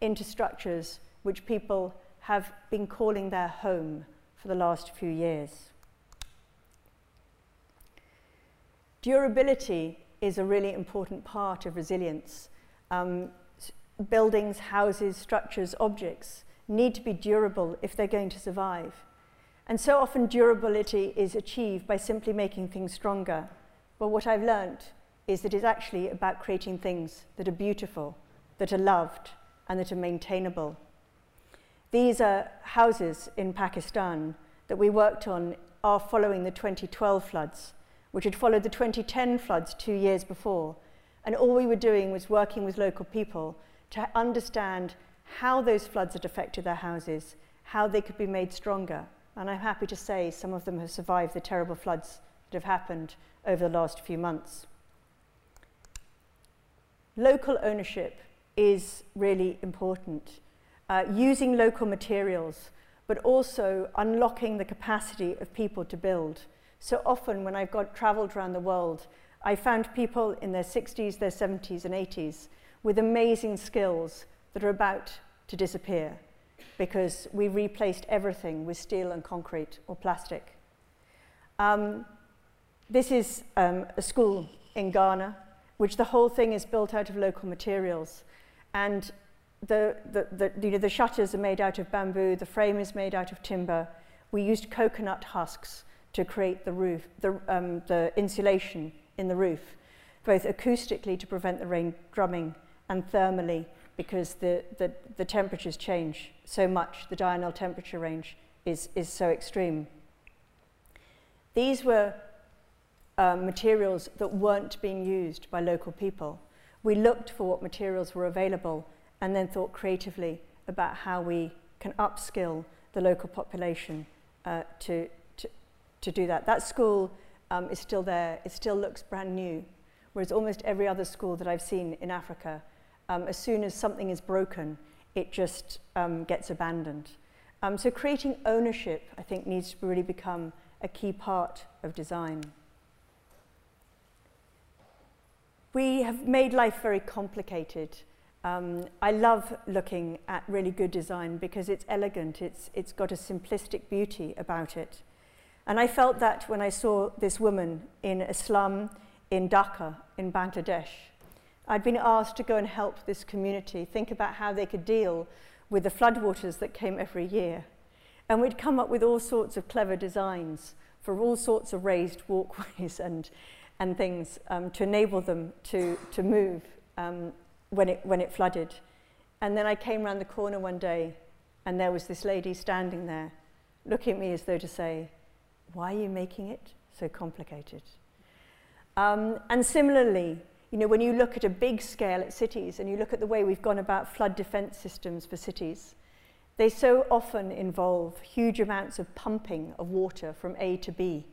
into structures which people have been calling their home for the last few years. Durability is a really important part of resilience. Um, buildings, houses, structures, objects need to be durable if they're going to survive. And so often durability is achieved by simply making things stronger. But what I've learned is that it's actually about creating things that are beautiful, that are loved, and that are maintainable. These are houses in Pakistan that we worked on are following the 2012 floods, which had followed the 2010 floods two years before. And all we were doing was working with local people to understand how those floods had affected their houses, how they could be made stronger. And I'm happy to say some of them have survived the terrible floods that have happened over the last few months. Local ownership is really important. Uh, using local materials, but also unlocking the capacity of people to build. So often when I've got traveled around the world, I found people in their 60s, their 70s and 80s with amazing skills that are about to disappear because we replaced everything with steel and concrete or plastic. Um, this is um, a school in Ghana, which the whole thing is built out of local materials. And the, the, the, you know, the shutters are made out of bamboo, the frame is made out of timber. We used coconut husks to create the roof, the, um, the insulation in the roof, both acoustically to prevent the rain drumming and thermally because the, the, the temperatures change so much, the diurnal temperature range is, is so extreme. These were um, materials that weren't being used by local people. We looked for what materials were available and then thought creatively about how we can upskill the local population uh, to, to, to do that. That school um, is still there. It still looks brand new, whereas almost every other school that I've seen in Africa, um, as soon as something is broken, it just um, gets abandoned. Um, so creating ownership, I think, needs to really become a key part of design. We have made life very complicated. Um, I love looking at really good design because it's elegant, it's, it's got a simplistic beauty about it. And I felt that when I saw this woman in a slum in Dhaka, in Bangladesh. I'd been asked to go and help this community think about how they could deal with the floodwaters that came every year. And we'd come up with all sorts of clever designs for all sorts of raised walkways (laughs) and and things um, to enable them to, to move um, when, it, when it flooded. And then I came around the corner one day and there was this lady standing there looking at me as though to say, why are you making it so complicated? Um, and similarly, you know, when you look at a big scale at cities and you look at the way we've gone about flood defense systems for cities, they so often involve huge amounts of pumping of water from A to B.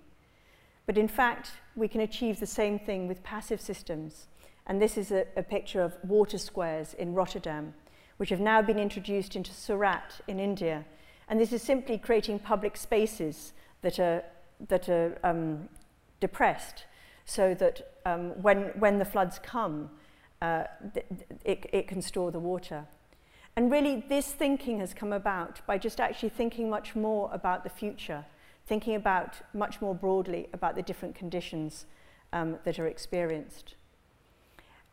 But in fact, we can achieve the same thing with passive systems. And this is a, a picture of water squares in Rotterdam, which have now been introduced into Surat in India. And this is simply creating public spaces that are, that are um, depressed so that um, when, when the floods come, uh, it, it can store the water. And really, this thinking has come about by just actually thinking much more about the future thinking about much more broadly about the different conditions um, that are experienced.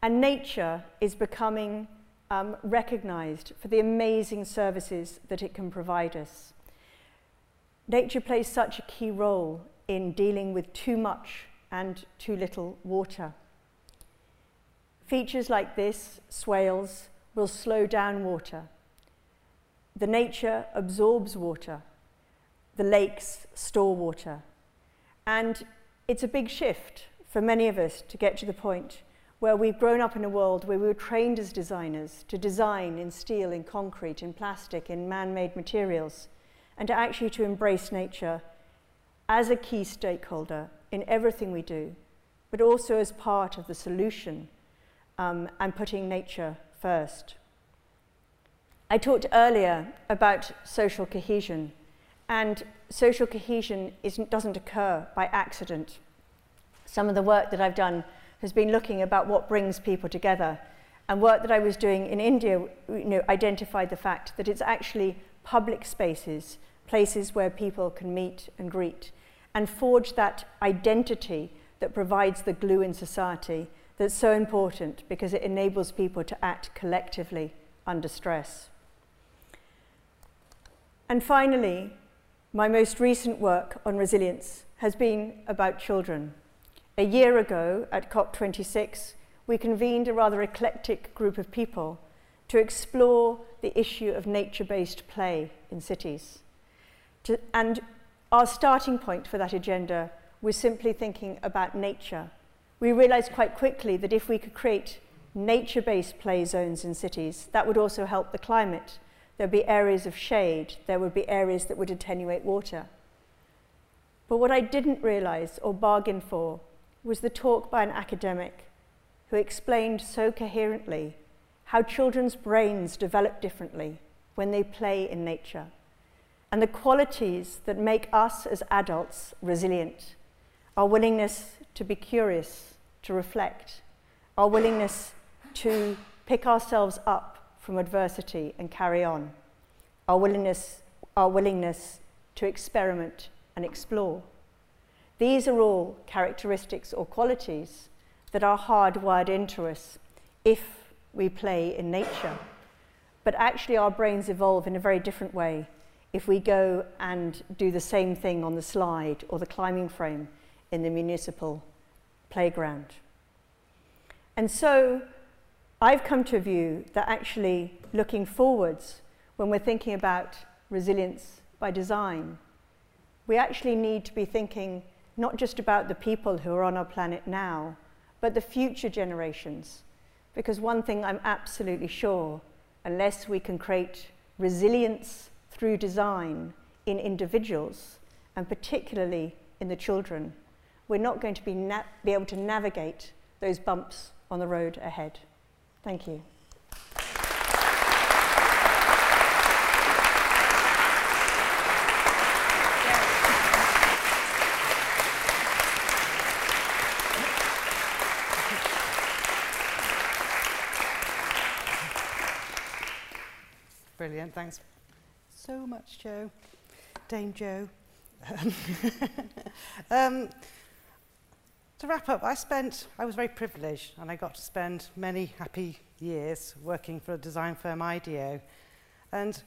And nature is becoming um, recognized for the amazing services that it can provide us. Nature plays such a key role in dealing with too much and too little water. Features like this, swales, will slow down water. The nature absorbs water the lakes store water. And it's a big shift for many of us to get to the point where we've grown up in a world where we were trained as designers to design in steel, in concrete, in plastic, in man-made materials, and to actually to embrace nature as a key stakeholder in everything we do, but also as part of the solution um, and putting nature first. I talked earlier about social cohesion and social cohesion doesn't occur by accident. Some of the work that I've done has been looking about what brings people together. And work that I was doing in India you know, identified the fact that it's actually public spaces, places where people can meet and greet, and forge that identity that provides the glue in society that's so important because it enables people to act collectively under stress. And finally, my most recent work on resilience has been about children. A year ago at COP26, we convened a rather eclectic group of people to explore the issue of nature-based play in cities. To, and our starting point for that agenda was simply thinking about nature. We realized quite quickly that if we could create nature-based play zones in cities, that would also help the climate There would be areas of shade. There would be areas that would attenuate water. But what I didn't realise or bargain for was the talk by an academic who explained so coherently how children's brains develop differently when they play in nature and the qualities that make us as adults resilient our willingness to be curious, to reflect, our willingness to pick ourselves up from adversity and carry on, our willingness, our willingness to experiment and explore. These are all characteristics or qualities that are hardwired into us if we play in nature. But actually, our brains evolve in a very different way if we go and do the same thing on the slide or the climbing frame in the municipal playground. And so I've come to a view that actually looking forwards, when we're thinking about resilience by design, we actually need to be thinking not just about the people who are on our planet now, but the future generations. Because one thing I'm absolutely sure, unless we can create resilience through design in individuals, and particularly in the children, we're not going to be, be able to navigate those bumps on the road ahead. Thank you. Thanks so much, Jo. Dame Jo. (laughs) um, to wrap up, I spent, I was very privileged and I got to spend many happy years working for a design firm, IDEO. And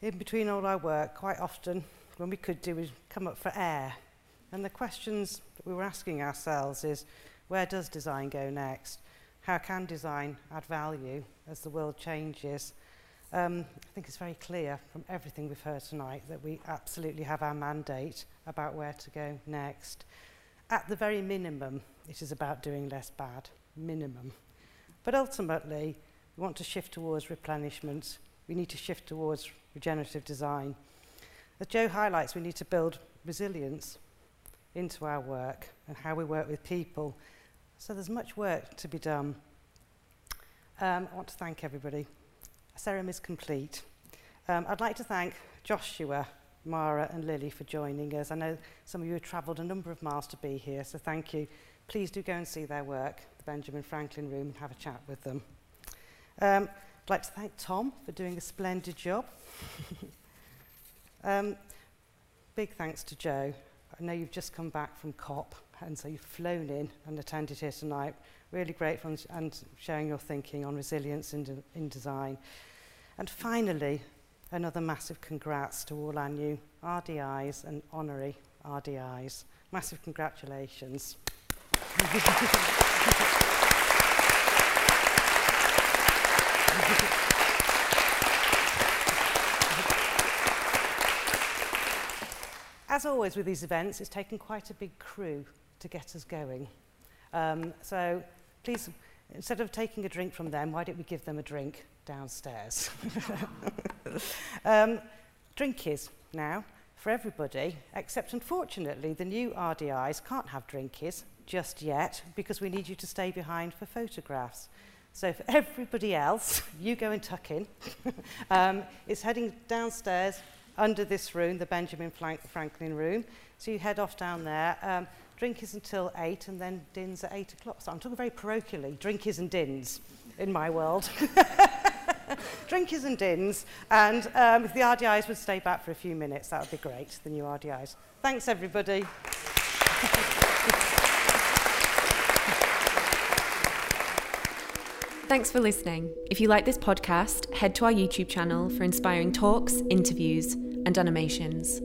in between all our work, quite often, when we could do, we'd come up for air. And the questions that we were asking ourselves is, where does design go next? How can design add value as the world changes? Um, I think it's very clear from everything we've heard tonight that we absolutely have our mandate about where to go next. At the very minimum, it is about doing less bad, minimum. But ultimately, we want to shift towards replenishment. We need to shift towards regenerative design. As Joe highlights, we need to build resilience into our work and how we work with people. So there's much work to be done. Um, I want to thank everybody ceremony is complete. Um, I'd like to thank Joshua, Mara and Lily for joining us. I know some of you have travelled a number of miles to be here, so thank you. Please do go and see their work, the Benjamin Franklin Room, and have a chat with them. Um, I'd like to thank Tom for doing a splendid job. (laughs) um, big thanks to Joe. I know you've just come back from COP, and so you've flown in and attended here tonight, Really grateful and sharing your thinking on resilience in, de in design. And finally, another massive congrats to all our new RDIs and honorary RDIs. Massive congratulations. As always with these events, it's taken quite a big crew to get us going. Um, so please, instead of taking a drink from them, why don't we give them a drink downstairs? (laughs) um, drinkies now for everybody, except unfortunately the new RDIs can't have drinkies just yet because we need you to stay behind for photographs. So for everybody else, (laughs) you go and tuck in. (laughs) um, it's heading downstairs under this room, the Benjamin Franklin room. So you head off down there. Um, drink is until 8 and then dins at 8 o'clock. So I'm talking very parochially, drink is and dins in my world. (laughs) drink is and dins. And um, if the RDIs would stay back for a few minutes, that would be great, the new RDIs. Thanks, everybody. (laughs) Thanks for listening. If you like this podcast, head to our YouTube channel for inspiring talks, interviews, and animations.